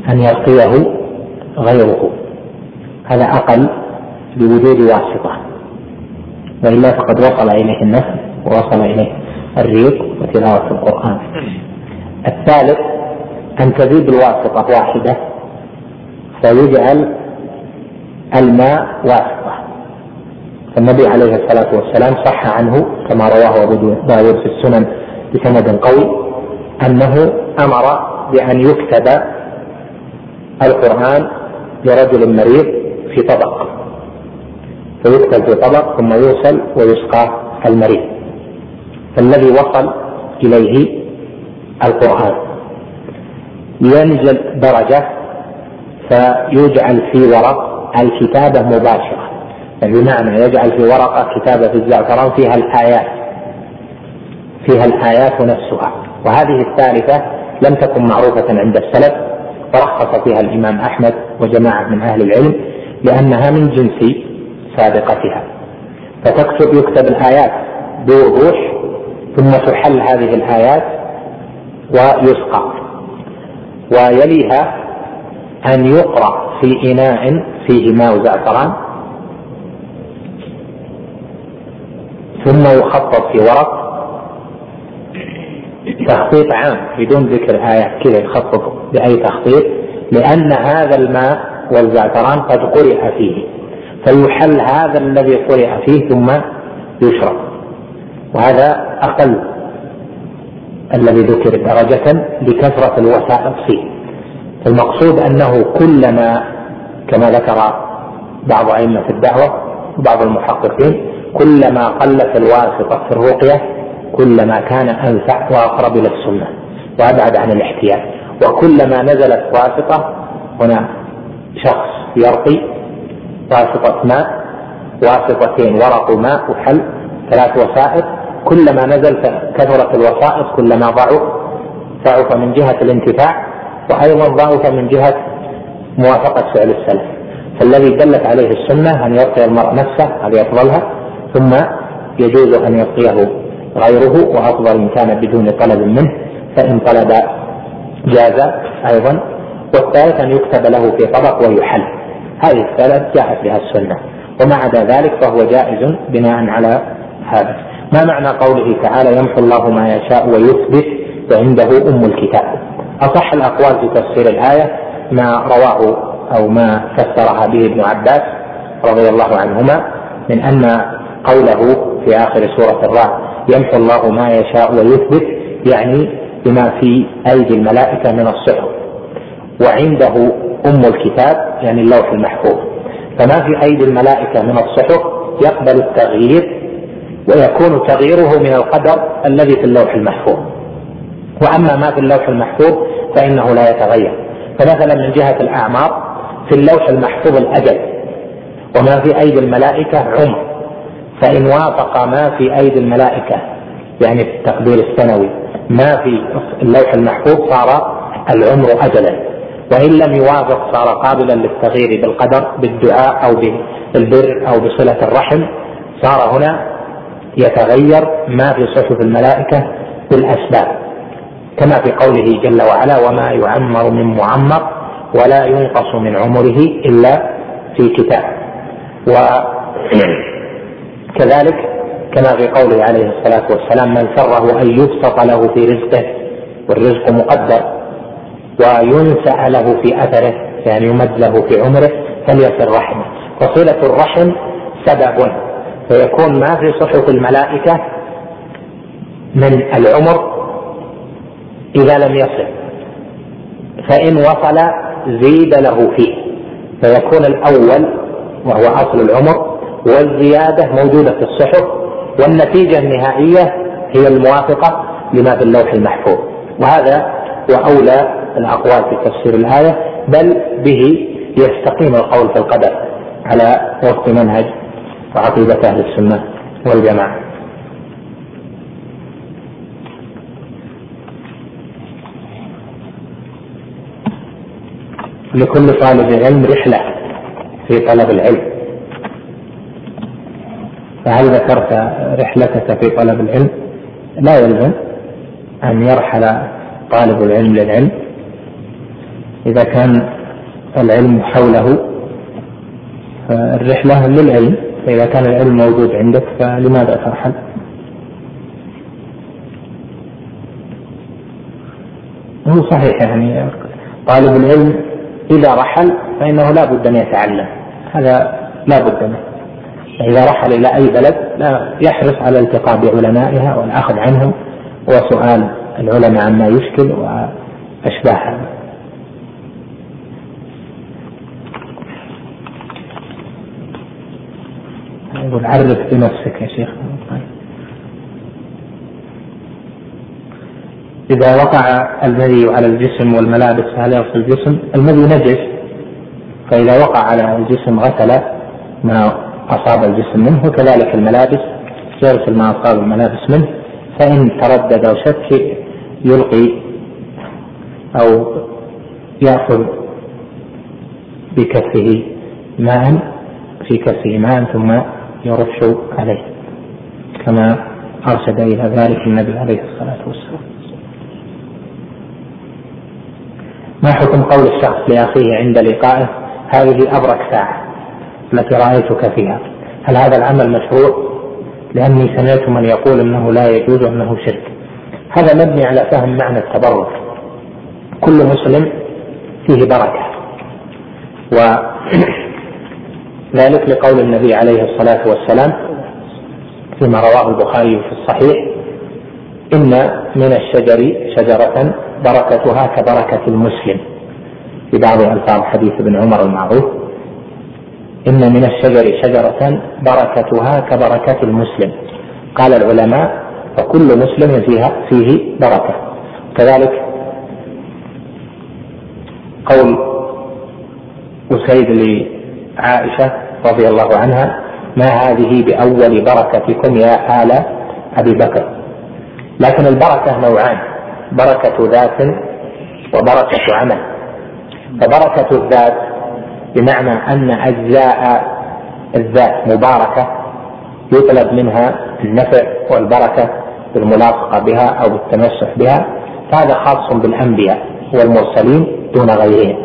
أن يرقيه غيره. هذا أقل. بوجود واسطة وإلا فقد وصل إليه النفس ووصل إليه الريق وتلاوة القرآن. الثالث أن تزيد الواسطة واحدة فيجعل الماء واسطة. فالنبي عليه الصلاة والسلام صح عنه كما رواه أبو داود في السنن بسند قوي أنه أمر بأن يكتب القرآن لرجل مريض في طبق فيكتب في طبق ثم يوصل ويسقى المريض. فالذي وصل إليه القرآن. ينزل درجة فيجعل في ورق الكتابة مباشرة. يعني بمعنى يجعل في ورقة كتابة في الزعفران فيها الآيات. فيها الآيات نفسها وهذه الثالثة لم تكن معروفة عند السلف ورخص فيها الإمام أحمد وجماعة من أهل العلم لأنها من جنس سابقتها. فتكتب يكتب الآيات بوضوح ثم تحل هذه الآيات ويسقى. ويليها أن يقرأ في إناء فيه ماء زعفران ثم يخطط في ورق. تخطيط عام بدون ذكر آية كذا يخطط بأي تخطيط لأن هذا الماء والزعفران قد قرئ فيه. فيحل هذا الذي قرئ فيه ثم يشرب. وهذا أقل الذي ذكر درجة لكثرة الوسائط فيه. المقصود أنه كلما كما ذكر بعض أئمة الدعوة وبعض المحققين كلما قلت الواسطة في الرقية كلما كان أنفع وأقرب إلى السنة. وأبعد عن الاحتيال. وكلما نزلت واسطة هنا شخص يرقي واسطة ماء واسطتين ورق ماء وحل ثلاث وسائط. كلما نزل كثرت الوسائط كلما ضعف ضعف من جهة الانتفاع وأيضا ضعف من جهة موافقة فعل السلف. فالذي دلت عليه السنة أن يرقي المرء نفسه هذه أفضلها. ثم يجوز أن يرقيه غيره وأفضل إن كان بدون طلب منه فإن طلب جاز أيضا. والثالث أن يكتب له في طبق ويحل. هذه الثلاث جاءت بها السنة. وما عدا ذلك فهو جائز بناء على هذا. ما معنى قوله تعالى يمحو الله ما يشاء ويثبت وعنده أم الكتاب؟ أصح الأقوال في تفسير الآية ما رواه أو ما فسرها به ابن عباس رضي الله عنهما من أن قوله في آخر سورة الرعد يمحو الله ما يشاء ويثبت يعني بما في أيدي الملائكة من الصحف. وعنده أم الكتاب يعني اللوح المحفوظ. فما في أيدي الملائكة من الصحف يقبل التغيير ويكون تغييره من القدر الذي في اللوح المحفوظ. وأما ما في اللوح المحفوظ فإنه لا يتغير. فمثلا من جهة الأعمار في اللوح المحفوظ الأجل. وما في أيدي الملائكة عمر. فإن وافق ما في أيدي الملائكة يعني في التقدير السنوي ما في اللوح المحفوظ صار العمر اجلا. وإن لم يوافق صار قابلا للتغيير بالقدر بالدعاء أو بالبر أو بصلة الرحم صار هنا يتغير ما في صحف الملائكة بالأسباب. كما في قوله جل وعلا وما يعمر من معمر ولا ينقص من عمره إلا في كتاب. وكذلك كما في قوله عليه الصلاة والسلام من سره أن يبسط له في رزقه والرزق مقدر. وينسأ له في أثره يعني يمد له في عمره فليصل رحمه. وصلة الرحم سبب. فيكون ما في صحف الملائكة من العمر إذا لم يصل. فإن وصل زيد له فيه. فيكون الأول وهو أصل العمر والزيادة موجودة في الصحف والنتيجة النهائية هي الموافقة لما في اللوح المحفوظ. وهذا هو أولى الأقوال في تفسير الآية بل به يستقيم القول في القدر على وفق منهج وعقيدة أهل السنة والجماعة. لكل طالب علم رحلة في طلب العلم. فهل ذكرت رحلتك في طلب العلم؟ لا يلزم أن يرحل طالب العلم للعلم. إذا كان العلم حوله فالرحلة للعلم فإذا كان العلم موجود عندك فلماذا ترحل؟ هو صحيح يعني طالب العلم إذا رحل فإنه لا بد أن يتعلم. هذا لا بد منه. إذا رحل إلى أي بلد لا يحرص على الالتقاء بعلمائها والأخذ عنهم. وسؤال العلماء عما يشكل وأشباه هذا يقول عرف بنفسك يا شيخ. إذا وقع المذي على الجسم والملابس فهل يغسل الجسم؟ المذي نجس. فإذا وقع على الجسم غسل ما أصاب الجسم منه وكذلك الملابس. يغسل ما أصاب الملابس منه. فإن تردد أو شك يلقي أو يأخذ بكفه ماء في كفه ماء ثم يرش عليه كما أرشد إلى ذلك النبي عليه الصلاة والسلام. ما حكم قول الشخص لأخيه عند لقائه هذه أبرك ساعة التي رأيتك فيها؟ هل هذا العمل مشروع؟ لأني سمعت من يقول أنه لا يجوز أنه شرك. هذا مبني على فهم معنى التبرك. كل مسلم فيه بركة. وذلك لقول النبي عليه الصلاة والسلام فيما رواه البخاري في الصحيح إن من الشجر شجرة بركتها كبركة المسلم. في بعض ألفاظ حديث ابن عمر المعروف إن من الشجر شجرة بركتها كبركة المسلم. قال العلماء فكل مسلم فيها فيه بركة. كذلك قول أسيد لعائشة رضي الله عنها ما هذه بأول بركتكم يا آل أبي بكر؟ لكن البركة نوعان بركة ذات وبركة عمل. فبركة الذات بمعنى أن أجزاء الذات مباركة يطلب منها النفع والبركة بالملاصقة بها أو بالتمسح بها. فهذا خاص بالأنبياء والمرسلين دون غيرهم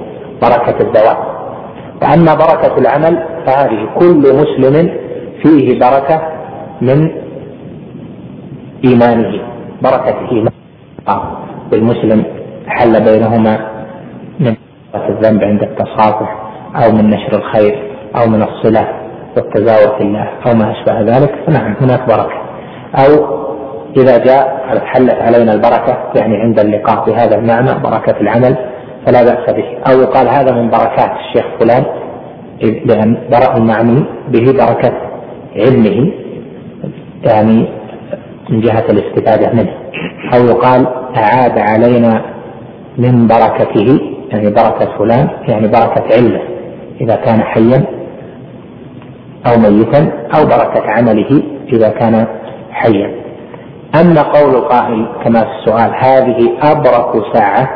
بركة الذوات وأما بركة العمل فهذه كل مسلم فيه بركة من إيمانه بركة إيمان بالمسلم حل بينهما من الذنب عند التصافح. أو من نشر الخير أو من الصلة والتزاور في الله أو ما أشبه ذلك فنعم هناك بركة. أو إذا جاء حلت علينا البركة يعني عند اللقاء بهذا المعنى بركة العمل فلا بأس به. أو يقال هذا من بركات الشيخ فلان لأن برأ المعني به بركة علمه يعني من جهة الاستفادة منه. أو يقال أعاد علينا من بركته يعني بركة فلان يعني بركة علمه إذا كان حيا أو ميتا أو بركة عمله إذا كان حيا. أما قول قائل كما في السؤال هذه أبرك ساعة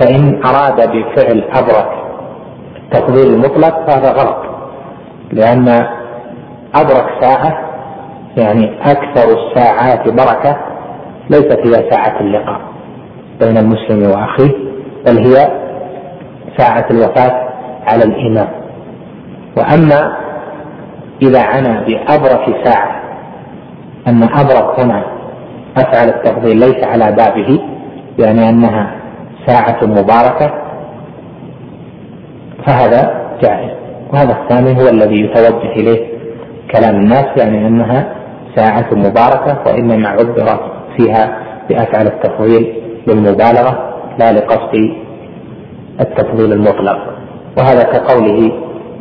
فإن أراد بفعل أبرك التفضيل المطلق فهذا غلط لأن أبرك ساعة يعني أكثر الساعات بركة ليست هي ساعة اللقاء بين المسلم وأخيه بل هي ساعة الوفاة على الإيمان وأما إذا عنى بأبرك ساعة أن أبرك هنا أفعل التفضيل ليس على بابه يعني أنها ساعة مباركة فهذا جائز. وهذا الثاني هو الذي يتوجه إليه كلام الناس يعني أنها ساعة مباركة وإنما عبر فيها بأفعل التفضيل للمبالغة لا لقصد التفضيل المطلق. وهذا كقوله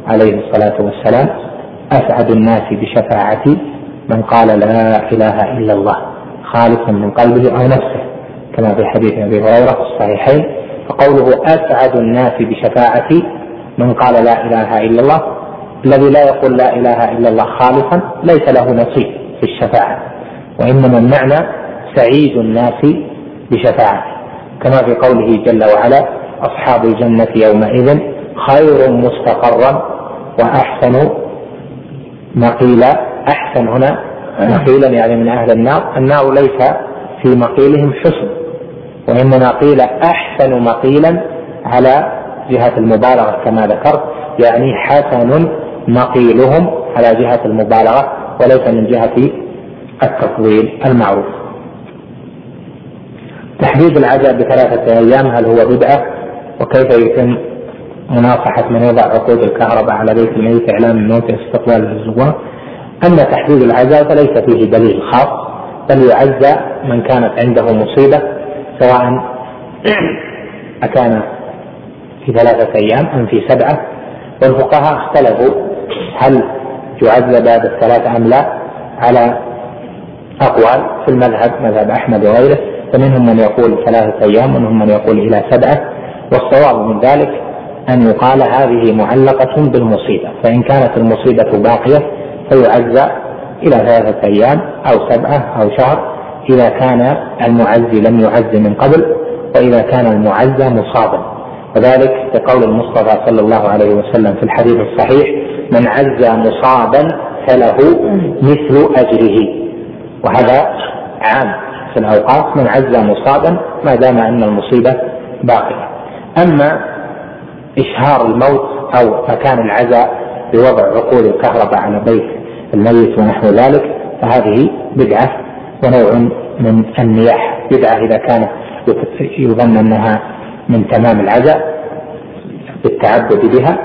عليه الصلاة والسلام أسعد الناس بشفاعتي من قال لا إله إلا الله خالصا من قلبه أو نفسه كما في حديث أبي هريرة في الصحيحين فقوله أسعد الناس بشفاعتي من قال لا إله إلا الله الذي لا يقول لا إله إلا الله خالصا ليس له نصيب في الشفاعة وإنما المعنى سعيد الناس بشفاعته كما في قوله جل وعلا أصحاب الجنة يومئذ خير مستقرا وأحسن مقيلا. أحسن هنا مقيلا يعني من أهل النار. النار ليس في مقيلهم حسن وإنما قيل أحسن مقيلا على جهة المبالغة كما ذكرت يعني حسن مقيلهم على جهة المبالغة وليس من جهة التفضيل المعروف. تحديد العزاء بثلاثة أيام هل هو بدعة؟ وكيف يتم مناصحة من يضع عقود الكهرباء على بيت الميت إعلام الموت استقبال الزوار أما تحديد العزاء فليس فيه دليل خاص بل يعزى من كانت عنده مصيبة سواء أكان في ثلاثة أيام أم في سبعة. والفقهاء اختلفوا هل يعزى بعد الثلاثة أم لا على أقوال في المذهب مذهب أحمد وغيره. فمنهم من يقول ثلاثة أيام ومنهم من يقول إلى سبعة. والصواب من ذلك أن يقال هذه معلقة بالمصيبة فإن كانت المصيبة باقية فيعزى إلى ثلاثة أيام أو سبعة أو شهر إذا كان المعزي لم يعز من قبل وإذا كان المعزى مصابا. وذلك كقول المصطفى صلى الله عليه وسلم في الحديث الصحيح من عزى مصابا فله مثل أجره. وهذا عام في الأوقات من عزى مصابا ما دام أن المصيبة باقية. أما إشهار الموت أو مكان العزاء بوضع عقول الكهرباء على بيت الميت ونحو ذلك فهذه بدعة ونوع من النياح بدعة إذا كانت يظن أنها من تمام العزاء بالتعبد بها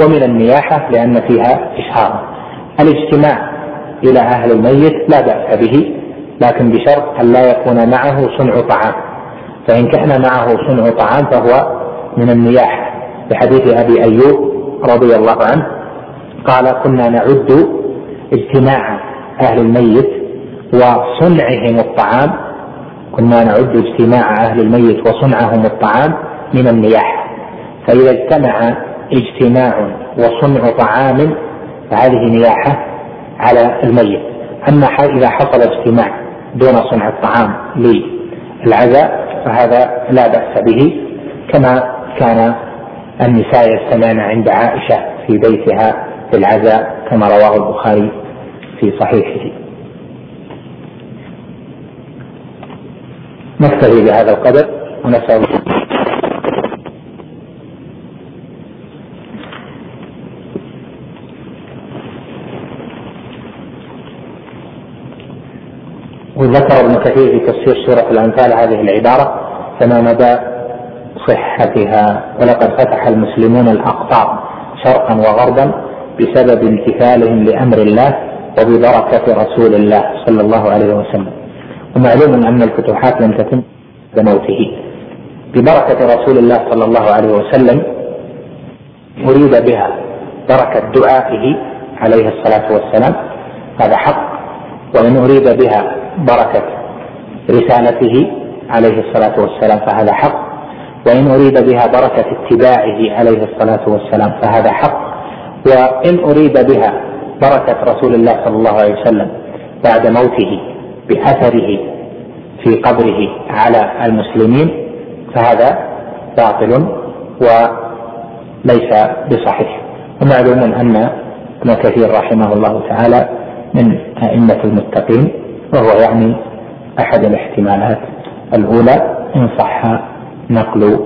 ومن النياحة لأن فيها إشهار. الاجتماع إلى أهل الميت لا بأس به لكن بشرط أن لا يكون معه صنع طعام. فإن كان معه صنع طعام فهو من النياحة بحديث أبي أيوب رضي الله عنه قال كنا نعد اجتماع أهل الميت وصنعهم الطعام. كنا نعد اجتماع أهل الميت وصنعهم الطعام من النياحة فإذا اجتمع اجتماع وصنع طعام فهذه نياحة على الميت. أما إذا حصل اجتماع دون صنع الطعام للعزاء فهذا لا بأس به كما كان النساء يجتمعن عند عائشة في بيتها في العزاء كما رواه البخاري في صحيحه. نكتفي بهذا القدر ونسأل وذكر ابن كثير في تفسير سورة الأنفال هذه العبارة فما مدى صحتها ولقد فتح المسلمون الأقطار شرقا وغربا بسبب امتثالهم لأمر الله وببركة رسول الله صلى الله عليه وسلم. ومعلوم أن الفتوحات لم تتم بموته ببركة رسول الله صلى الله عليه وسلم أريد بها بركة دعائه عليه الصلاة والسلام. هذا حق. وإن أريد بها بركة رسالته عليه الصلاة والسلام فهذا حق. وإن أريد بها بركة اتباعه عليه الصلاة والسلام فهذا حق وإن أريد بها بركة رسول الله صلى الله عليه وسلم بعد موته بأثره في قبره على المسلمين فهذا باطل وليس بصحيح. ومعلوم أن ابن كثير رحمه الله تعالى من أئمة المتقين وهو يعني أحد الاحتمالات الأولى إن صح نقل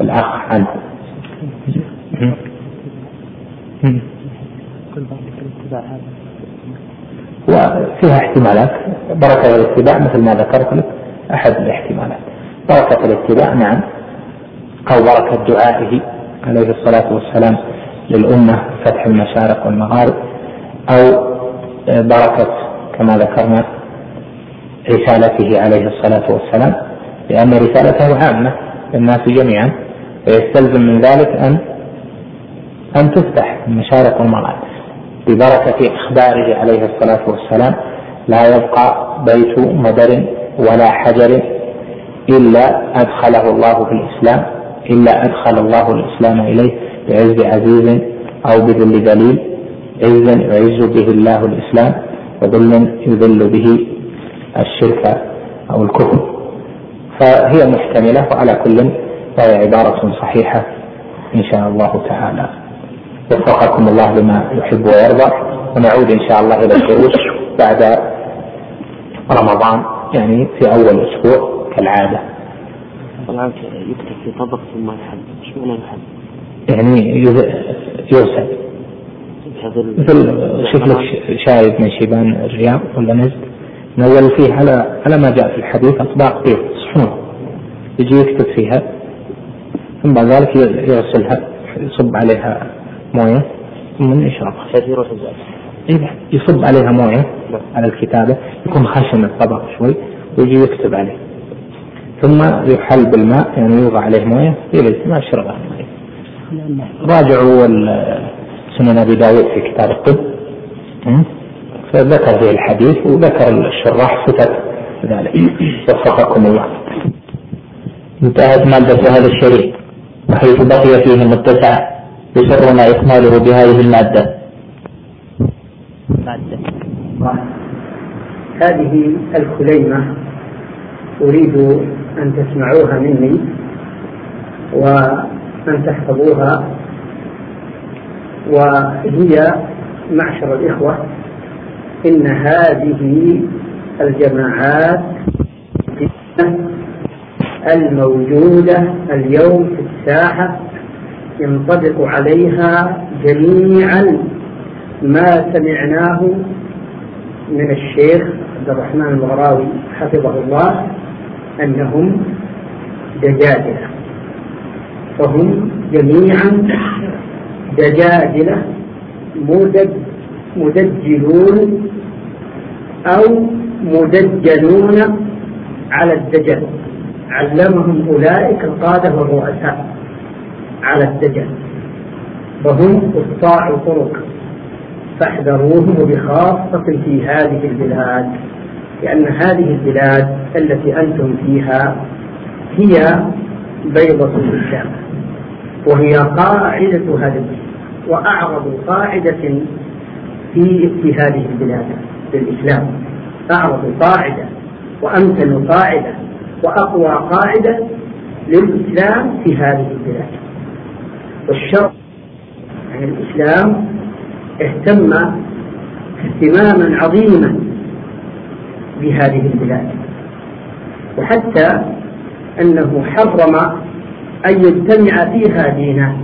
الأخ عنه. وفيها احتمالات. بركة الاتباع مثل ما ذكرت لك أحد الاحتمالات. بركة الاتباع نعم. أو بركة دعائه عليه الصلاة والسلام للأمة فتح المشارق والمغارب. أو بركة كما ذكرنا رسالته عليه الصلاة والسلام لأن رسالته عامة. للناس جميعا ويستلزم من ذلك أن أن تفتح المشارق والمغارب ببركة إخباره عليه الصلاة والسلام لا يبقى بيت مدر ولا حجر إلا أدخله الله في الإسلام إلا أدخل الله الإسلام إليه بعز عزيز أو بذل دليل عزا يعز به الله الإسلام وذلا يذل به الشرك أو الكفر. فهي محتملة وعلى كل فهي عبارة صحيحة إن شاء الله تعالى. وفقكم الله لما يحب ويرضى. ونعود إن شاء الله إلى الدروس بعد رمضان يعني في أول أسبوع كالعادة. طبعا يكتب في طبق ثم يحل إيش معنى يحل؟ يعني يرسل. مثل شوف لك شاهد من شيبان الرياض ولا نزل؟ نزل فيه على على ما جاء في الحديث أطباق بيض صحون يجي يكتب فيها ثم بعد ذلك يغسلها يصب عليها موية ثم يشربها. يروح إيه يصب عليها موية على الكتابة يكون خشن الطبق شوي ويجي يكتب عليه. ثم يحل بالماء يعني يوضع عليه موية يجلس ما يشربها راجعوا سنن أبي داود في كتاب الطب. فذكر فيه الحديث وذكر الشراح صفة ذلك. وفقكم الله. انتهت مادة هذا الشريط وحيث بقي فيه متسع يسرنا إكماله بهذه المادة. مادة. هذه الكليمة أريد أن تسمعوها مني وأن تحفظوها وهي معشر الإخوة. إن هذه الجماعات الموجودة اليوم في الساحة ينطبق عليها جميعا ما سمعناه من الشيخ عبد الرحمن الغراوي حفظه الله أنهم دجاجلة. فهم جميعا دجاجلة مدجلون أو مدجلون على الدجل. علمهم أولئك القادة والرؤساء على الدجل. فهم قطاع طرق فاحذروهم بخاصة في هذه البلاد لأن هذه البلاد التي أنتم فيها هي بيضة الإسلام. وهي قاعدة هذا وأعرض قاعدة في في هذه البلاد. للإسلام. أعرض قاعدة وأمثل قاعدة وأقوى قاعدة للإسلام في هذه البلاد. والشرع يعني الإسلام اهتم اهتماما عظيما بهذه البلاد. وحتى أنه حرم أن يجتمع فيها دينان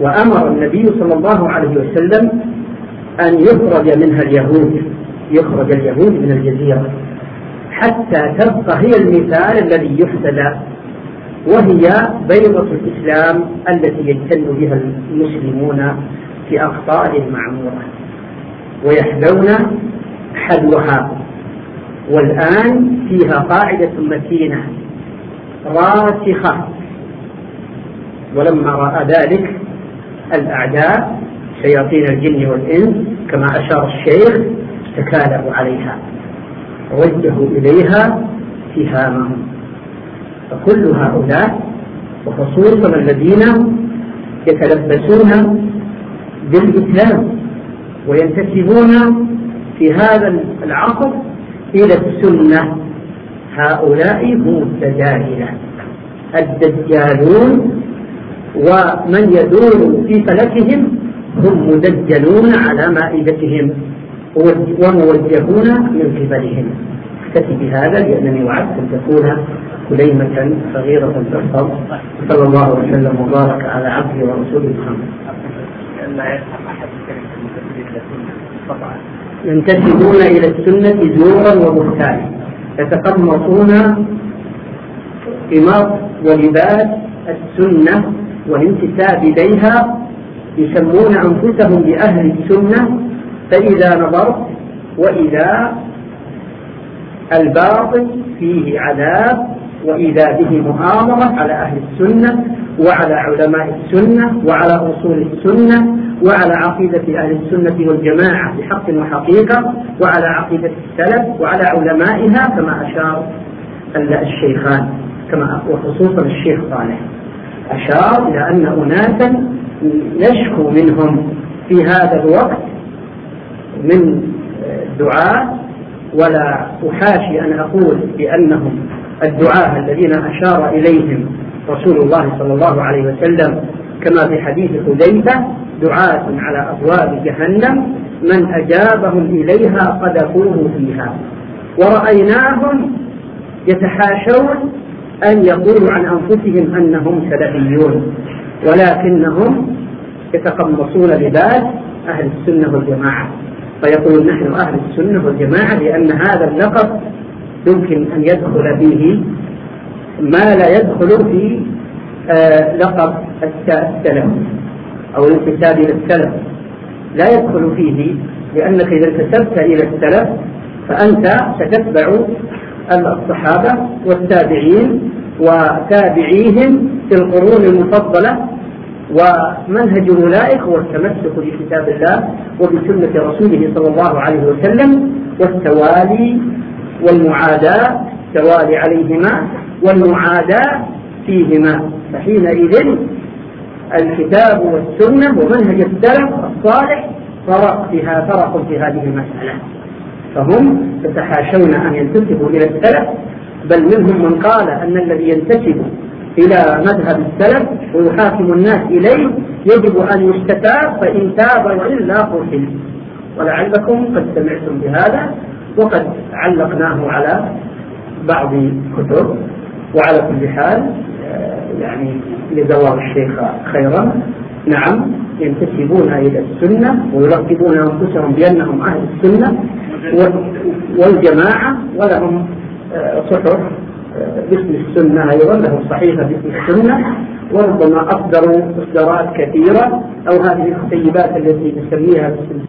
وأمر النبي صلى الله عليه وسلم أن يخرج منها اليهود يخرج اليهود من الجزيرة حتى تبقى هي المثال الذي يحتذى وهي بيضة الإسلام التي يجتن بها المسلمون في أقطار المعمورة ويحذون حذوها والآن فيها قاعدة متينة راسخة ولما رأى ذلك الأعداء شياطين الجن والإنس كما أشار الشيخ تكالبوا عليها ووجهوا إليها سهامهم فكل هؤلاء وخصوصا الذين يتلبسون بالإسلام وينتسبون في هذا العصر إلى السنة هؤلاء هم الدجاجلة الدجالون ومن يدور في فلكهم هم مدجلون على مائدتهم وموجهون من قبلهم. اكتفي بهذا لأنني وعدت أن تكون كليمة صغيرة تحفظ. صلى الله وسلم وبارك على عبده ورسوله محمد. ينتسبون إلى السنة زورا وبهتانا يتقمصون إماط ولباس السنة والانتساب إليها يسمون أنفسهم بأهل السنة فإذا نظرت وإذا الباطل فيه عذاب وإذا به مؤامرة على أهل السنة وعلى علماء السنة وعلى أصول السنة وعلى عقيدة أهل السنة والجماعة بحق وحقيقة وعلى عقيدة السلف وعلى علمائها كما أشار الشيخان كما وخصوصا الشيخ صالح. أشار إلى أن أناسا نشكو منهم في هذا الوقت من دعاة ولا أحاشي أن أقول بأنهم الدعاة الذين أشار إليهم رسول الله صلى الله عليه وسلم كما في حديث حذيفة دعاة على أبواب جهنم من أجابهم إليها قذفوه فيها. ورأيناهم يتحاشون أن يقولوا عن أنفسهم أنهم سلفيون. ولكنهم يتقمصون لباس أهل السنة والجماعة. فيقول نحن أهل السنة والجماعة لأن هذا اللقب يمكن أن يدخل فيه ما لا يدخل في آه لقب السلف أو الانتساب إلى السلف. لا يدخل فيه لأنك إذا انتسبت إلى السلف فأنت ستتبع الصحابة والتابعين وتابعيهم في القرون المفضلة ومنهج أولئك هو التمسك بكتاب الله وبسنة رسوله صلى الله عليه وسلم والتوالي والمعاداة توالي عليهما والمعاداة فيهما. فحينئذ الكتاب والسنة ومنهج السلف الصالح فرق فيها فرق في هذه المسألة. فهم يتحاشون أن ينتسبوا إلى السلف بل منهم من قال أن الذي ينتسب إلى مذهب السلف ويحاكم الناس إليه يجب أن يستتاب فإن تاب وإلا قتل. ولعلكم قد سمعتم بهذا وقد علقناه على بعض الكتب وعلى كل حال يعني لزوار الشيخ خيرا. نعم. ينتسبون إلى السنة ويلقبون أنفسهم بأنهم أهل السنة والجماعة ولهم آه، صحف آه، باسم السنة أيضا لهم صحيفة باسم السنة وربما أصدروا إصدارات كثيرة أو هذه الكتيبات التي نسميها باسم